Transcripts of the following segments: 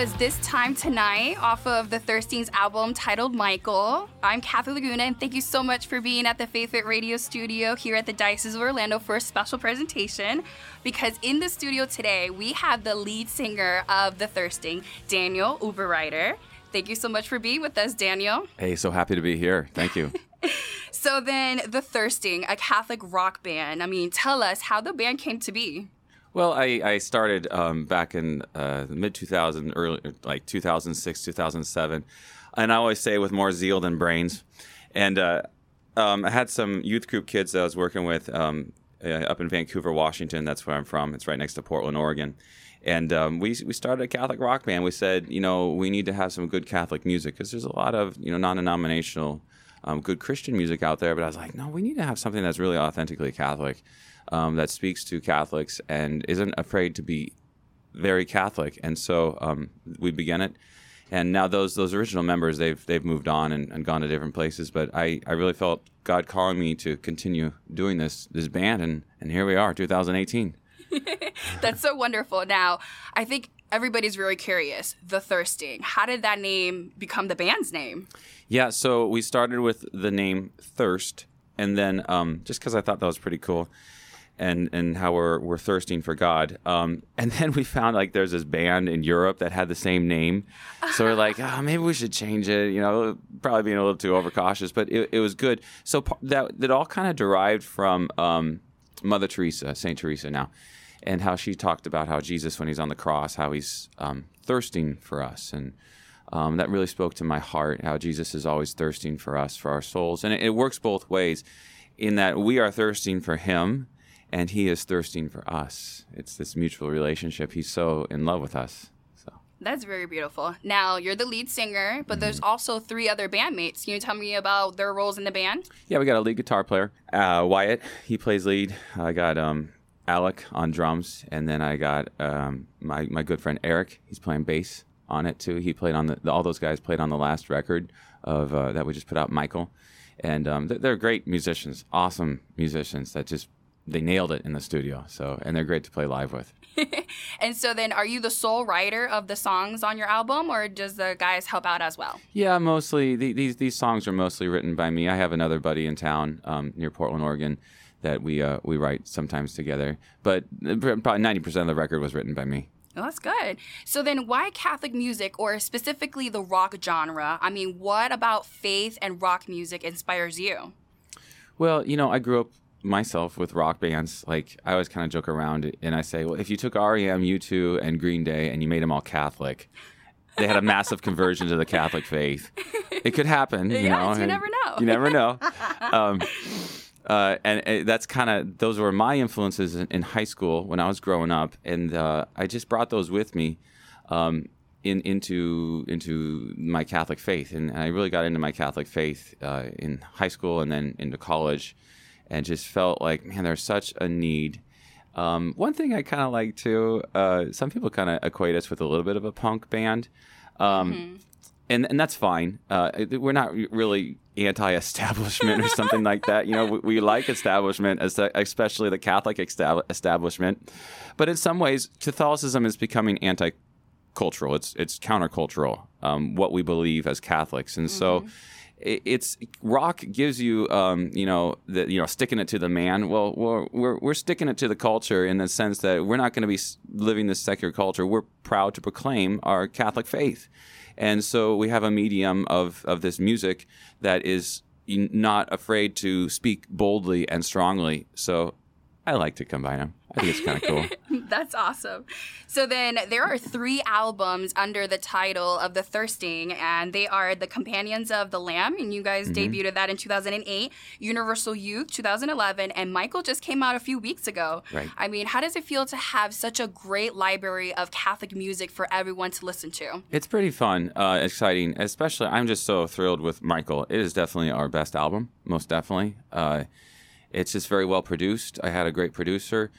was This Time Tonight off of the Thirstings album titled Michael. I'm Kathy Laguna, and thank you so much for being at the Faith Fit Radio studio here at the Diocese of Orlando for a special presentation. Because in the studio today, we have the lead singer of The Thirsting, Daniel Oberreuter. Thank you so much for being with us, Daniel. Hey, so happy to be here. Thank you. so then, The Thirsting, a Catholic rock band. I mean, tell us how the band came to be. Well, I, I started um, back in uh, mid 2000, early like 2006, 2007, and I always say with more zeal than brains. And uh, um, I had some youth group kids that I was working with um, uh, up in Vancouver, Washington. That's where I'm from. It's right next to Portland, Oregon. And um, we we started a Catholic rock band. We said, you know, we need to have some good Catholic music because there's a lot of you know non-denominational, um, good Christian music out there. But I was like, no, we need to have something that's really authentically Catholic um, that speaks to Catholics and isn't afraid to be very Catholic. And so um, we began it. And now those those original members they've they've moved on and, and, gone to different places. But I, I really felt God calling me to continue doing this this band and, and here we are, 2018. That's so wonderful. Now I think everybody's really curious. The Thirsting. How did that name become the band's name? Yeah, so we started with the name Thirst, and then um, just because I thought that was pretty cool, and and how we're we're thirsting for God. Um, and then we found like there's this band in Europe that had the same name, so we're like, oh, maybe we should change it. You know, probably being a little too overcautious, but it, it was good. So that that all kind of derived from um, Mother Teresa, Saint Teresa now, and how she talked about how Jesus, when he's on the cross, how he's um, thirsting for us and. Um, that really spoke to my heart how Jesus is always thirsting for us, for our souls. And it, it works both ways in that we are thirsting for Him, and he is thirsting for us. It's this mutual relationship. He's so in love with us. So That's very beautiful. Now, you're the lead singer, but mm-hmm. there's also three other bandmates. Can you tell me about their roles in the band? Yeah, we got a lead guitar player, uh, Wyatt. He plays lead. I got um, Alec on drums, and then I got um, my my good friend Eric. He's playing bass on it too. He played on the all those guys played on the last record of uh, that we just put out, Michael. And um, they're, they're great musicians, awesome musicians that just they nailed it in the studio. So, and they're great to play live with. and so then are you the sole writer of the songs on your album or does the guys help out as well? Yeah, mostly the, these these songs are mostly written by me. I have another buddy in town um, near Portland, Oregon that we uh, we write sometimes together. But probably 90% of the record was written by me. Oh, that's good. So then why Catholic music or specifically the rock genre? I mean, what about faith and rock music inspires you? Well, you know, I grew up myself with rock bands, like I always kind of joke around and I say, well, if you took REM, U2, and Green Day and you made them all Catholic, they had a massive conversion to the Catholic faith. It could happen, you yes, know. You never know. You never know. Um, uh, and, and, that's kind of those were my influences in, in, high school when I was growing up, and uh, I just brought those with me. Um, in, into into my Catholic faith, and I really got into my Catholic faith uh, in high school and then into college and just felt like, man, there's such a need. Um, one thing I kind of like too, uh, some people kind of equate us with a little bit of a punk band. Um, mm-hmm. And, and that's fine. Uh, we're not really anti-establishment or something like that. You know, we, we like establishment, especially the Catholic establishment. But in some ways, Catholicism is becoming anti-cultural. It's it's countercultural. Um, what we believe as Catholics, and mm-hmm. so it's rock gives you um, you know the, you know sticking it to the man. Well we're, we're, we're sticking it to the culture in the sense that we're not going to be living this secular culture. We're proud to proclaim our catholic faith. And so we have a medium of, of this music that is not afraid to speak boldly and strongly. So i like to combine them I think it's kind of cool. That's awesome. So then there are three albums under the title of The Thirsting, and they are The Companions of the Lamb, and you guys mm-hmm. debuted that in 2008, Universal Youth 2011, and Michael just came out a few weeks ago. Right. I mean, how does it feel to have such a great library of Catholic music for everyone to listen to? It's pretty fun, uh, exciting, especially I'm just so thrilled with Michael. It is definitely our best album, most definitely. Uh, it's just very well produced. I had a great producer.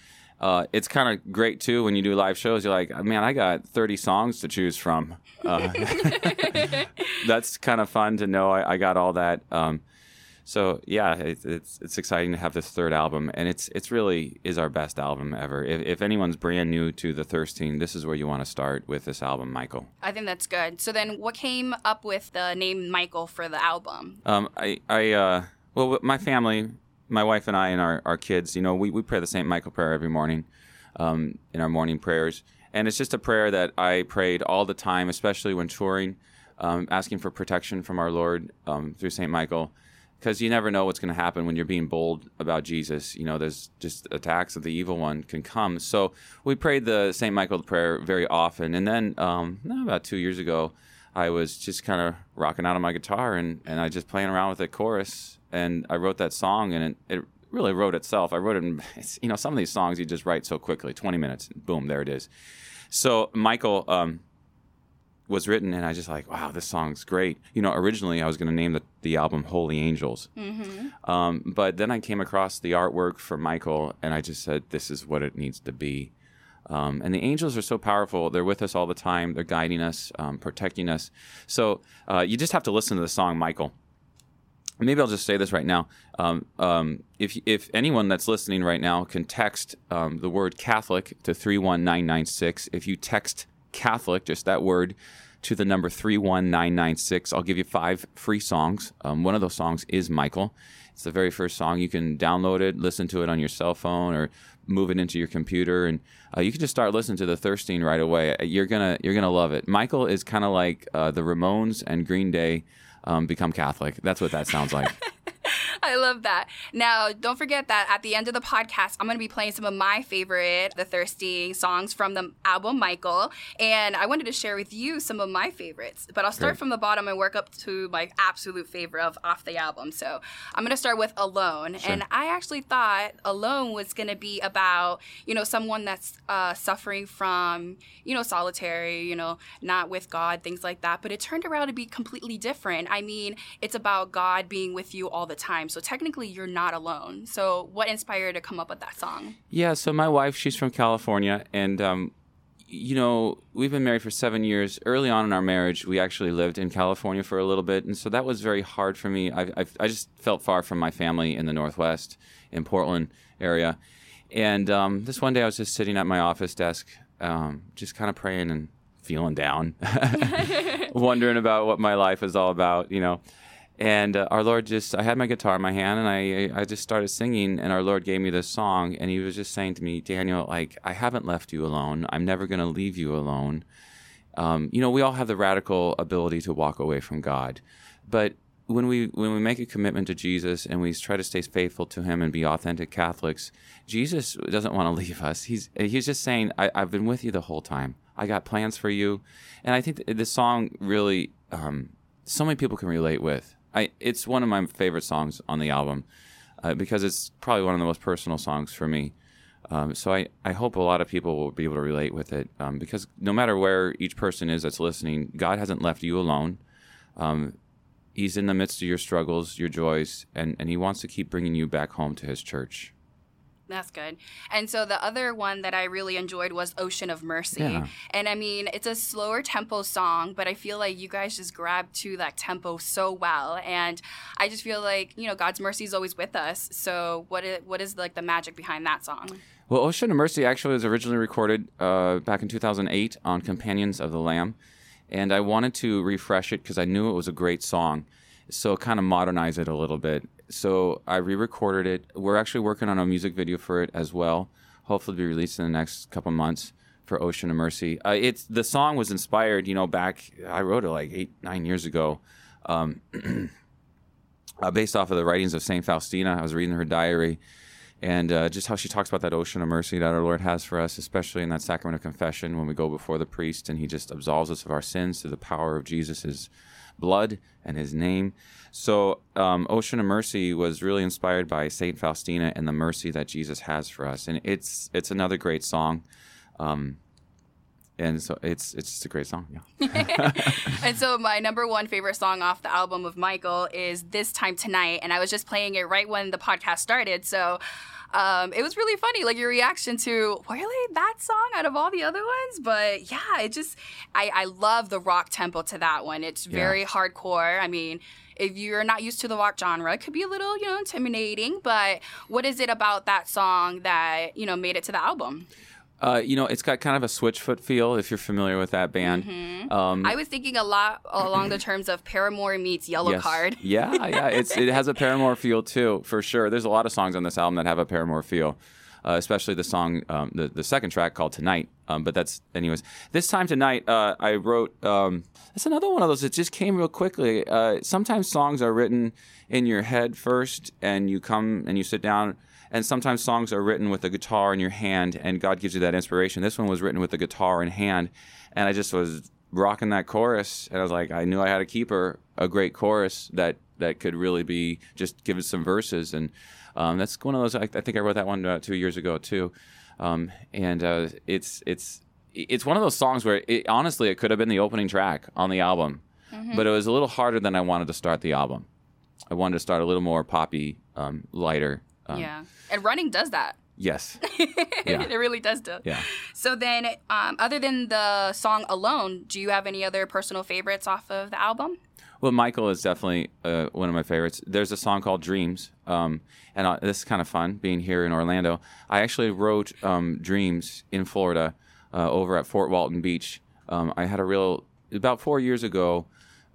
Uh, it's kind of great too when you do live shows. You're like, man, I got 30 songs to choose from. Uh, that's kind of fun to know I, I got all that. Um, So yeah, it's, it's it's exciting to have this third album, and it's it's really is our best album ever. If, if anyone's brand new to the Thirsting, this is where you want to start with this album, Michael. I think that's good. So then, what came up with the name Michael for the album? Um, I I uh, well, my family, my wife and I, and our our kids, you know, we we pray the Saint Michael prayer every morning, um, in our morning prayers, and it's just a prayer that I prayed all the time, especially when touring, um, asking for protection from our Lord um, through Saint Michael because you never know what's going to happen when you're being bold about Jesus. You know, there's just attacks of the evil one can come. So we prayed the St. Michael prayer very often. And then um, about two years ago, I was just kind of rocking out on my guitar and, and I just playing around with the chorus. And I wrote that song and it, it really wrote itself. I wrote it in, you know, some of these songs you just write so quickly 20 minutes, boom, there it is. So Michael, um, was written, and I just like, wow, this song's great. You know, originally I was going to name the, the album Holy Angels, mm-hmm. um, but then I came across the artwork for Michael, and I just said, this is what it needs to be. Um, and the angels are so powerful; they're with us all the time. They're guiding us, um, protecting us. So uh, you just have to listen to the song, Michael. Maybe I'll just say this right now. Um, um, if if anyone that's listening right now can text um, the word Catholic to three one nine nine six, if you text Catholic, just that word, to the number 31996. I'll give you five free songs. Um, one of those songs is Michael. It's the very first song. You can download it, listen to it on your cell phone, or move it into your computer, and uh, you can just start listening to the Thirsting right away. You're gonna you're gonna love it. Michael is kind of like uh, the Ramones and Green Day um, become Catholic. That's what that sounds like. I love that. Now, don't forget that at the end of the podcast, I'm going to be playing some of my favorite The Thirsting songs from the album Michael. And I wanted to share with you some of my favorites. But I'll start Great. from the bottom and work up to my absolute favorite of off the album. So I'm going to start with Alone. Sure. And I actually thought Alone was going to be about, you know, someone that's uh, suffering from, you know, solitary, you know, not with God, things like that. But it turned around to be completely different. I mean, it's about God being with you all the time. So technically, you're not alone. So, what inspired you to come up with that song? Yeah, so my wife, she's from California, and um, you know, we've been married for seven years. Early on in our marriage, we actually lived in California for a little bit, and so that was very hard for me. I, I, I just felt far from my family in the Northwest, in Portland area. And um, this one day, I was just sitting at my office desk, um, just kind of praying and feeling down, wondering about what my life is all about, you know and uh, our Lord just I had my guitar in my hand and I I just started singing and our Lord gave me this song and he was just saying to me Daniel like I haven't left you alone. I'm never going to leave you alone. Um, you know we all have the radical ability to walk away from God but when we when we make a commitment to Jesus and we try to stay faithful to him and be authentic Catholics Jesus doesn't want to leave us. He's he's just saying I, have been with you the whole time. I got plans for you. And I think this song really um, so many people can relate with I it's one of my favorite songs on the album uh, because it's probably one of the most personal songs for me. Um, so I, I hope a lot of people will be able to relate with it um, because no matter where each person is that's listening, God hasn't left you alone. Um, he's in the midst of your struggles, your joys, and, and He wants to keep bringing you back home to His church. That's good. And so the other one that I really enjoyed was Ocean of Mercy. Yeah. And I mean, it's a slower tempo song, but I feel like you guys just grabbed to that tempo so well. And I just feel like, you know, God's mercy is always with us. So what is, what is like the magic behind that song? Well, Ocean of Mercy actually was originally recorded uh, back in 2008 on Companions of the Lamb. And I wanted to refresh it because I knew it was a great song. So kind of modernize it a little bit so I re-recorded it. We're actually working on a music video for it as well. Hopefully, be released in the next couple months for Ocean of Mercy. Uh, it's the song was inspired, you know, back I wrote it like eight nine years ago, um, uh, based off of the writings of Saint Faustina. I was reading her diary, and uh, just how she talks about that ocean of mercy that our Lord has for us, especially in that sacrament of confession when we go before the priest and He just absolves us of our sins through the power of Jesus' blood and His name. So, um, Ocean of Mercy was really inspired by Saint Faustina and the mercy that Jesus has for us, and it's it's another great song. Um, and so it's it's just a great song. Yeah. and so my number one favorite song off the album of Michael is "This Time Tonight," and I was just playing it right when the podcast started. So um, it was really funny, like your reaction to why really that song out of all the other ones. But yeah, it just I, I love the rock tempo to that one. It's very yeah. hardcore. I mean, if you're not used to the rock genre, it could be a little you know intimidating. But what is it about that song that you know made it to the album? Uh, you know, it's got kind of a Switchfoot feel if you're familiar with that band. Mm-hmm. Um, I was thinking a lot along the terms of Paramore meets Yellow yes. Card. yeah, yeah, it's it has a Paramore feel too, for sure. There's a lot of songs on this album that have a Paramore feel. Uh, especially the song, um, the the second track called "Tonight." Um, but that's, anyways. This time tonight, uh, I wrote. Um, that's another one of those. It just came real quickly. Uh, sometimes songs are written in your head first, and you come and you sit down and sometimes songs are written with a guitar in your hand, and God gives you that inspiration. This one was written with a guitar in hand, and I just was rocking that chorus, and I was like, I knew I had a keeper, a great chorus that that could really be just give us some verses, and um, that's one of those. I, I, think I wrote that one uh, two years ago too, um, and uh, it's it's it's one of those songs where it, honestly it could have been the opening track on the album, mm-hmm. but it was a little harder than I wanted to start the album. I wanted to start a little more poppy, um, lighter, um, yeah, and running does that. Yes. yeah. it really does do. Yeah. So then, um, other than the song alone, do you have any other personal favorites off of the album? Well, Michael is definitely uh, one of my favorites. There's a song called Dreams, um, and uh, this is kind of fun being here in Orlando. I actually wrote um, Dreams in Florida uh, over at Fort Walton Beach. Um, I had a real, about four years ago,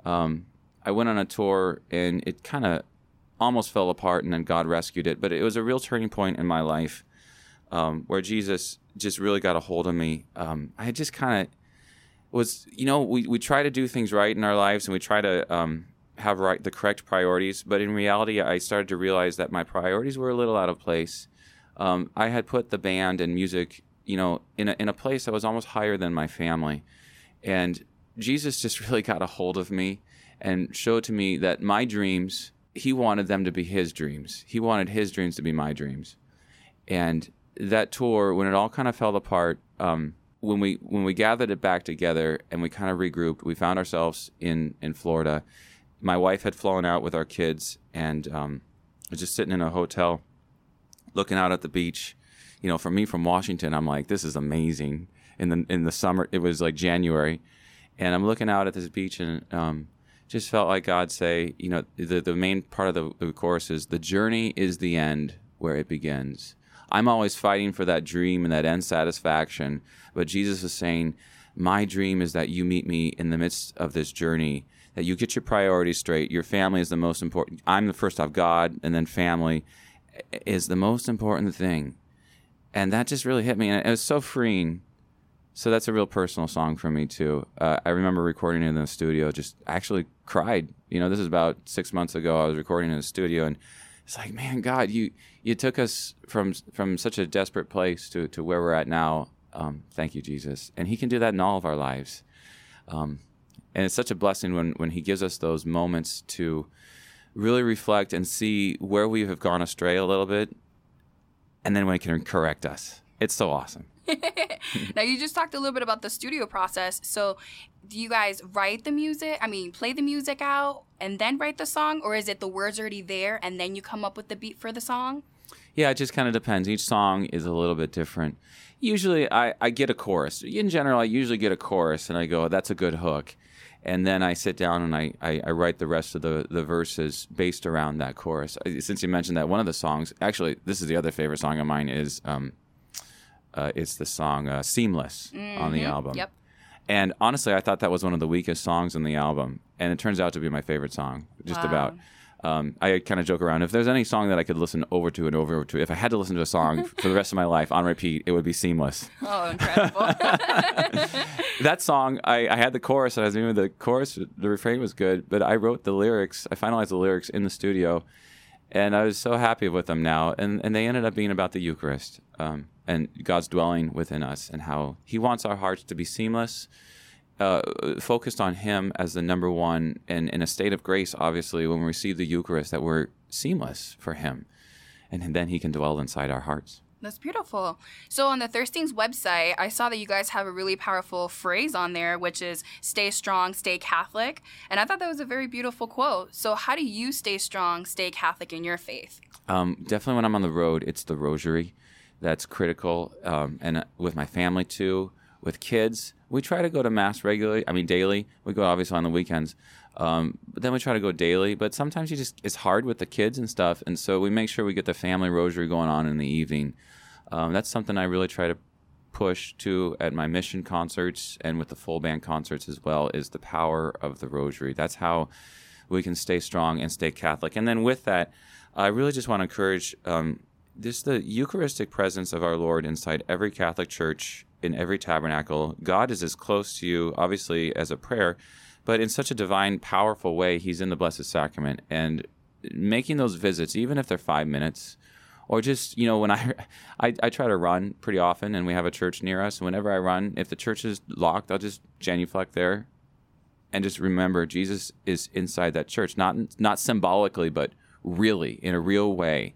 um, I went on a tour and it kind of almost fell apart and then God rescued it. But it was a real turning point in my life um, where Jesus just really got a hold of me. Um, I just kind of was, you know, we, we try to do things right in our lives and we try to um, have right the correct priorities. But in reality, I started to realize that my priorities were a little out of place. Um, I had put the band and music, you know, in a, in a place that was almost higher than my family. And Jesus just really got a hold of me and showed to me that my dreams he wanted them to be his dreams. He wanted his dreams to be my dreams. And that tour, when it all kind of fell apart, um, when we when we gathered it back together and we kind of regrouped, we found ourselves in in Florida. My wife had flown out with our kids, and um, was just sitting in a hotel, looking out at the beach. You know, for me from Washington, I'm like, this is amazing. In the in the summer, it was like January, and I'm looking out at this beach, and um, just felt like God say, you know, the, the main part of the, the chorus is the journey is the end where it begins. I'm always fighting for that dream and that end satisfaction. But Jesus is saying, My dream is that you meet me in the midst of this journey, that you get your priorities straight. Your family is the most important. I'm the first off, God, and then family eh, is the most important thing. And that just really hit me. And it was so freeing so that's a real personal song for me too. Uh, I remember recording it in the studio. Just actually cried. You know, this is about six months ago. I was recording in the studio, and it's like, man, God, you you took us from from such a desperate place to to where we're at now. Um, thank you, Jesus. And He can do that in all of our lives. Um, and it's such a blessing when when He gives us those moments to really reflect and see where we have gone astray a little bit, and then when He can correct us. It's so awesome. now you just talked a little bit about the studio process. So do you guys write the music? I mean, play the music out and then write the song, or is it the words already there and then you come up with the beat for the song? Yeah, it just kind of depends. Each song is a little bit different. Usually, I, I get a chorus. In general, I usually get a chorus and I go, that's a good hook. And then I sit down and I, I, I write the rest of the, the verses based around that chorus. Since you mentioned that, one of the songs, actually, this is the other favorite song of mine, is um, uh, it's the song uh, "Seamless" mm-hmm. on the mm-hmm. album. Yep. And honestly, I thought that was one of the weakest songs on the album, and it turns out to be my favorite song. Just wow. about. Um, I kind of joke around. If there's any song that I could listen over to and over to, if I had to listen to a song for the rest of my life on repeat, it would be "Seamless." Oh, incredible! that song, I, I, had the chorus, and I was doing the chorus. The refrain was good, but I wrote the lyrics. I finalized the lyrics in the studio, and I was so happy with them now. And and they ended up being about the Eucharist. Um, and God's dwelling within us and how He wants our hearts to be seamless, uh, focused on Him as the number one, and in a state of grace, obviously, when we receive the Eucharist, that we're seamless for Him. And then He can dwell inside our hearts. That's beautiful. So on the Thirstings website, I saw that you guys have a really powerful phrase on there, which is "Stay strong, stay Catholic," and I thought that was a very beautiful quote. So how do you stay strong, stay Catholic in your faith? Um, definitely, when I'm on the road, it's the Rosary that's critical, um, and uh, with my family too, with kids. We try to go to mass regularly. I mean, daily. We go obviously on the weekends, um, but then we try to go daily. But sometimes you just it's hard with the kids and stuff, and so we make sure we get the family rosary going on in the evening. Um, that's something I really try to push to at my mission concerts and with the full band concerts as well. Is the power of the rosary. That's how we can stay strong and stay Catholic. And then with that, I really just want to encourage um, this the Eucharistic presence of our Lord inside every Catholic church in every tabernacle. God is as close to you, obviously, as a prayer, but in such a divine, powerful way, He's in the Blessed Sacrament. And making those visits, even if they're five minutes, or just you know when I, I, I try to run pretty often and we have a church near us. Whenever i run if the church is locked i'll just genuflect there and just remember jesus is inside that church. Not not symbolically but really in a real way.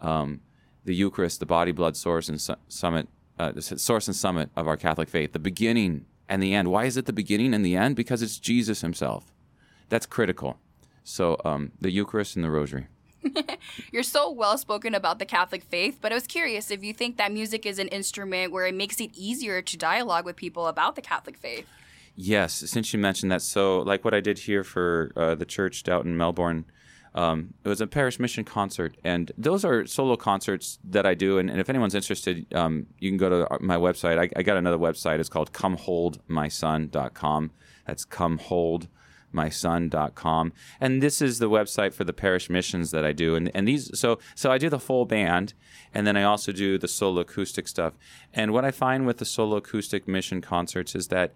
Um, the eucharist the body blood source and su- summit uh, the source and summit of our Catholic faith, the beginning and the end. Why is it the beginning and the end? Because it's Jesus Himself. That's critical. So um, the Eucharist and the Rosary. You're so well spoken about the Catholic faith, but I was curious if you think that music is an instrument where it makes it easier to dialogue with people about the Catholic faith. Yes, since you mentioned that, so like what I did here for uh, the church out in Melbourne, um, it was a parish mission concert, and those are solo concerts that I do. And, and if anyone's interested, um, you can go to my website. I, I, got another website. It's called ComeHoldMySon.com. That's ComeHoldMySon.com. And this is the website for the parish missions that I do. And and these so so I do the full band, and then I also do the solo acoustic stuff. And what I find with the solo acoustic mission concerts is that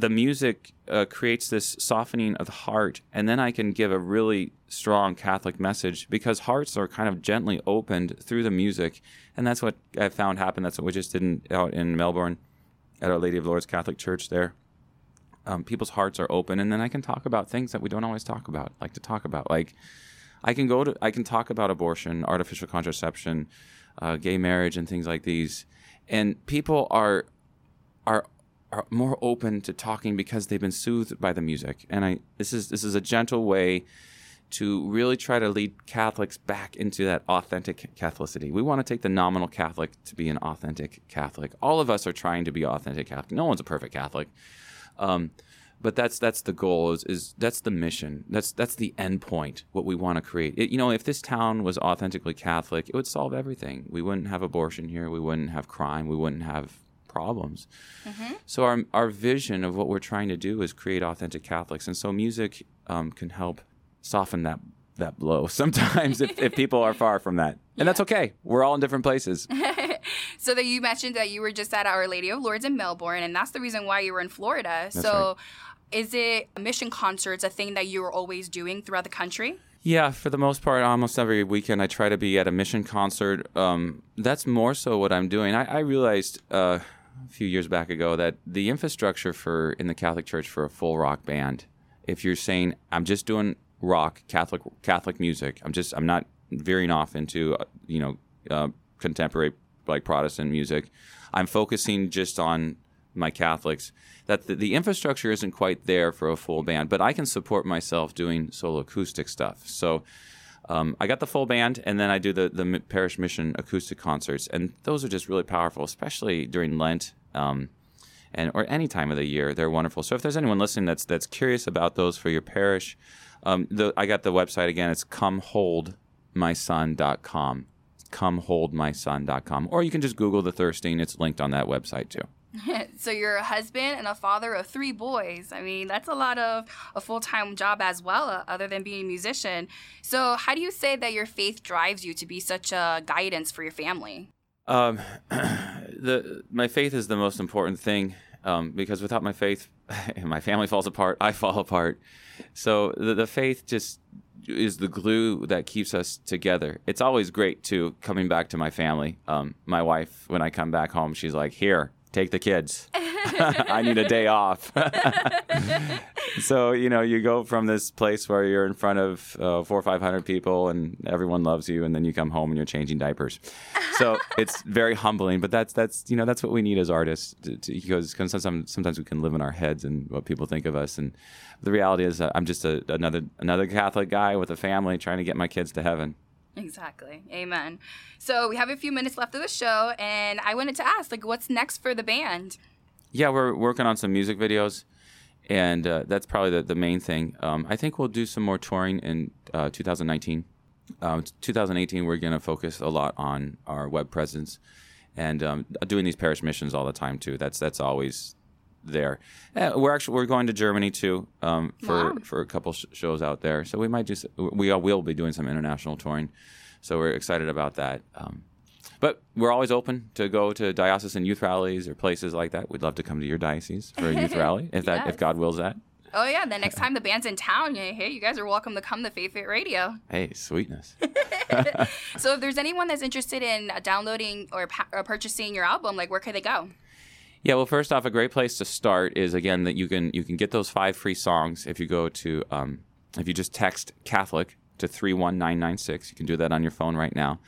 the music uh, creates this softening of the heart, and then I can give a really strong Catholic message because hearts are kind of gently opened through the music, and that's what I found happened. That's what we just did out in Melbourne at Our Lady of Lourdes Catholic Church there. Um, people's hearts are open, and then I can talk about things that we don't always talk about, like to talk about. Like I can go to, I can talk about abortion, artificial contraception, uh, gay marriage, and things like these, and people are are are more open to talking because they've been soothed by the music. And I this is this is a gentle way to really try to lead Catholics back into that authentic Catholicity. We want to take the nominal Catholic to be an authentic Catholic. All of us are trying to be authentic Catholic. No one's a perfect Catholic. Um, but that's that's the goal is, is that's the mission that's that's the end point what we want to create it, you know if this town was authentically catholic it would solve everything we wouldn't have abortion here we wouldn't have crime we wouldn't have problems. Mm-hmm. So our our vision of what we're trying to do is create authentic Catholics, and so music um, can help soften that that blow sometimes if, if people are far from that, and yeah. that's okay. We're all in different places. so that you mentioned that you were just at Our Lady of Lourdes in Melbourne, and that's the reason why you were in Florida. That's so. Right. Is it mission concerts a thing that you were always doing throughout the country? Yeah, for the most part, almost every weekend I try to be at a mission concert. Um, that's more so what I'm doing. I, I realized uh, a few years back ago that the infrastructure for in the Catholic Church for a full rock band, if you're saying I'm just doing rock Catholic Catholic music, I'm just I'm not veering off into uh, you know uh, contemporary like Protestant music, I'm focusing just on my Catholics. That the, the, infrastructure isn't quite there for a full band, but I can support myself doing solo acoustic stuff. So um, I got the full band, and then I do the the parish mission acoustic concerts, and those are just really powerful, especially during Lent. Um, and or any time of the year, they're wonderful. So if there's anyone listening that's that's curious about those for your parish, um, the, I got the website again. It's comeholdmyson.com. Comeholdmyson.com, or you can just Google the Thirsting. It's linked on that website too. so you're a husband and a father of three boys. I mean, that's a lot of a full-time job as well, uh, other than being a musician. So how do you say that your faith drives you to be such a guidance for your family? Um, the my faith is the most important thing um, because without my faith, my family falls apart. I fall apart. So the, the faith just is the glue that keeps us together. It's always great too coming back to my family. Um, my wife, when I come back home, she's like, "Here, take the kids. I need a day off. so you know, you go from this place where you're in front of uh, four or five hundred people and everyone loves you, and then you come home and you're changing diapers. So it's very humbling, but that's that's you know that's what we need as artists to, to, because sometimes sometimes we can live in our heads and what people think of us, and the reality is I'm just a, another another Catholic guy with a family trying to get my kids to heaven. Exactly. Amen. So we have a few minutes left of the show, and I wanted to ask, like, what's next for the band? Yeah, we're working on some music videos, and uh, that's probably the, the main thing. Um, I think we'll do some more touring in uh, 2019. Um, 2018, we're going to focus a lot on our web presence and um, doing these parish missions all the time too. That's that's always there. Uh, we're actually we're going to Germany too um, for Wow. for a couple sh- shows out there. So we might do we all will be doing some international touring. So we're excited about that. Um, but we're always open to go to diocesan youth rallies or places like that. We'd love to come to your diocese for a youth rally if that Yes. if God wills that. Oh yeah, the next time the band's in town, yeah, hey, you guys are welcome to come to Faith Fit Radio. Hey, sweetness. So if there's anyone that's interested in downloading or, pa- or purchasing your album, like where could they go? Yeah, well, first off, a great place to start is again that you can you can get those five free songs if you go to um, if you just text Catholic to three one nine nine six. You can do that on your phone right now.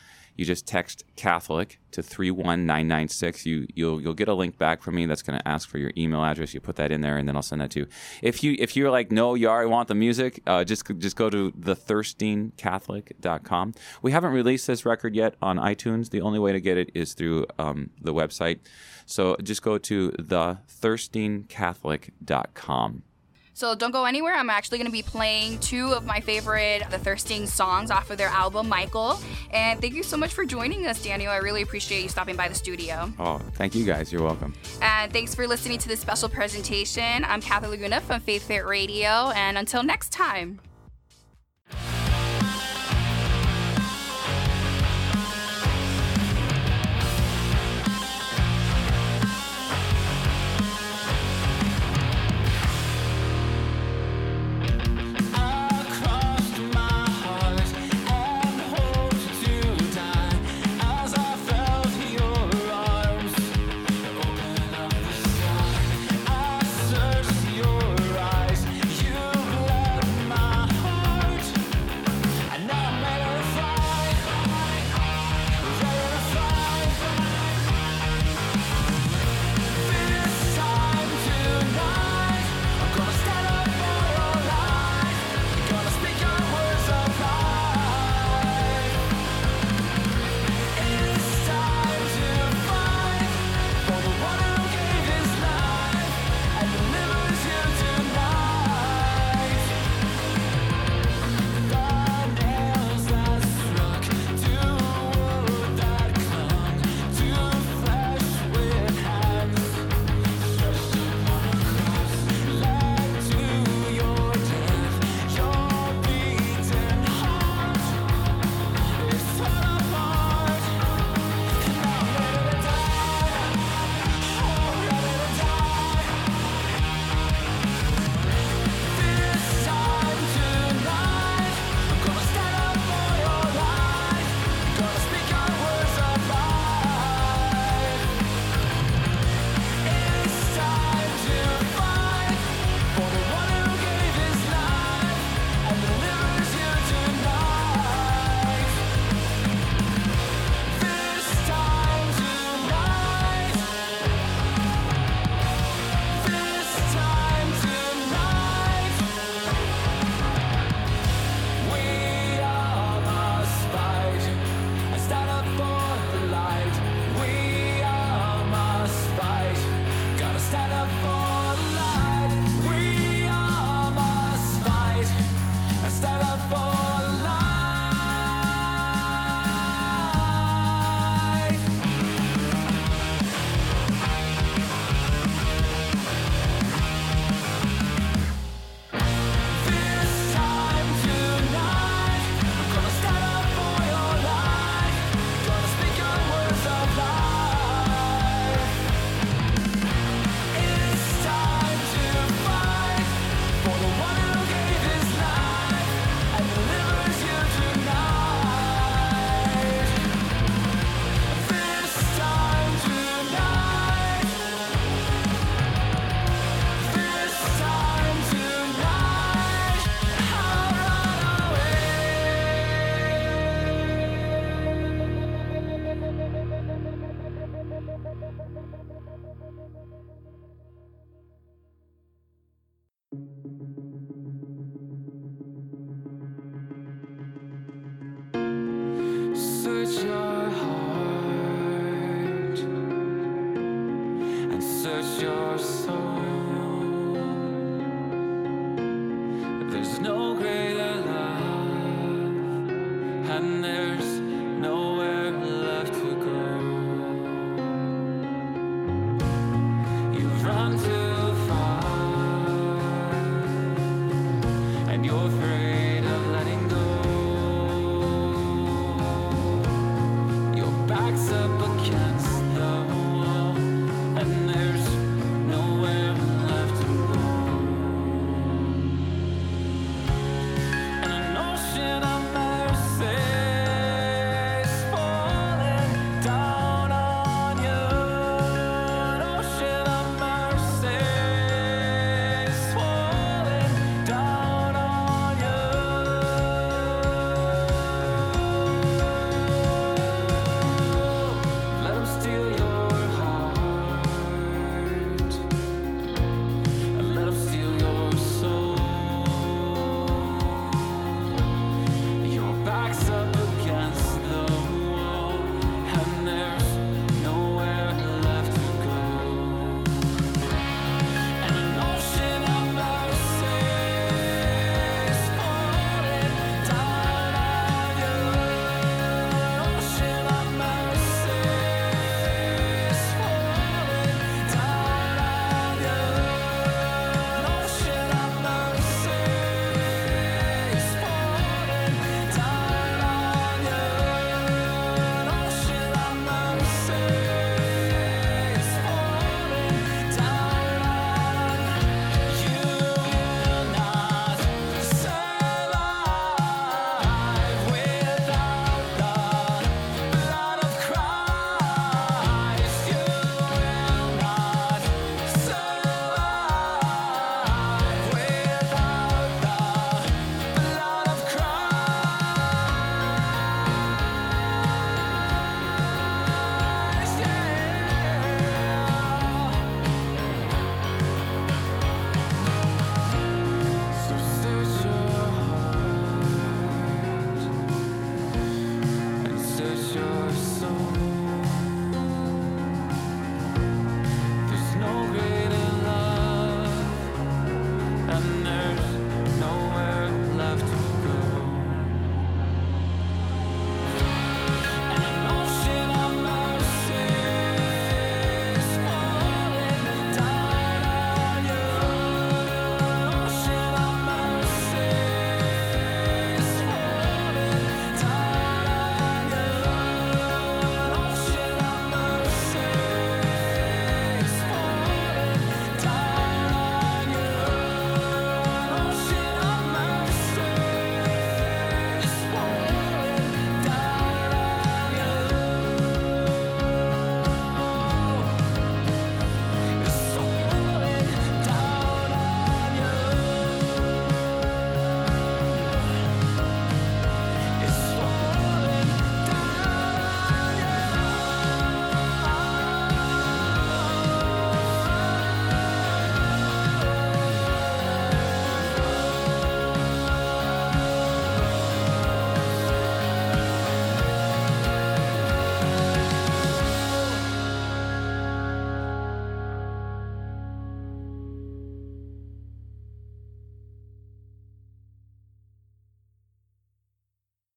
You just text Catholic to three one nine nine six. You you'll you'll get a link back from me that's going to ask for your email address. You put that in there, and then I'll send that to you. If you if you're like no, you already want the music, uh, just just go to thethirstingcatholic.com. We haven't released this record yet on iTunes. The only way to get it is through um, the website. So just go to thethirstingcatholic.com. So don't go anywhere. I'm actually going to be playing two of my favorite The Thirsting songs off of their album, Michael. And thank you so much for joining us, Daniel. I really appreciate you stopping by the studio. Oh, thank you guys. You're welcome. And thanks for listening to this special presentation. I'm Kathy Laguna from Faith Fit Radio. And until next time.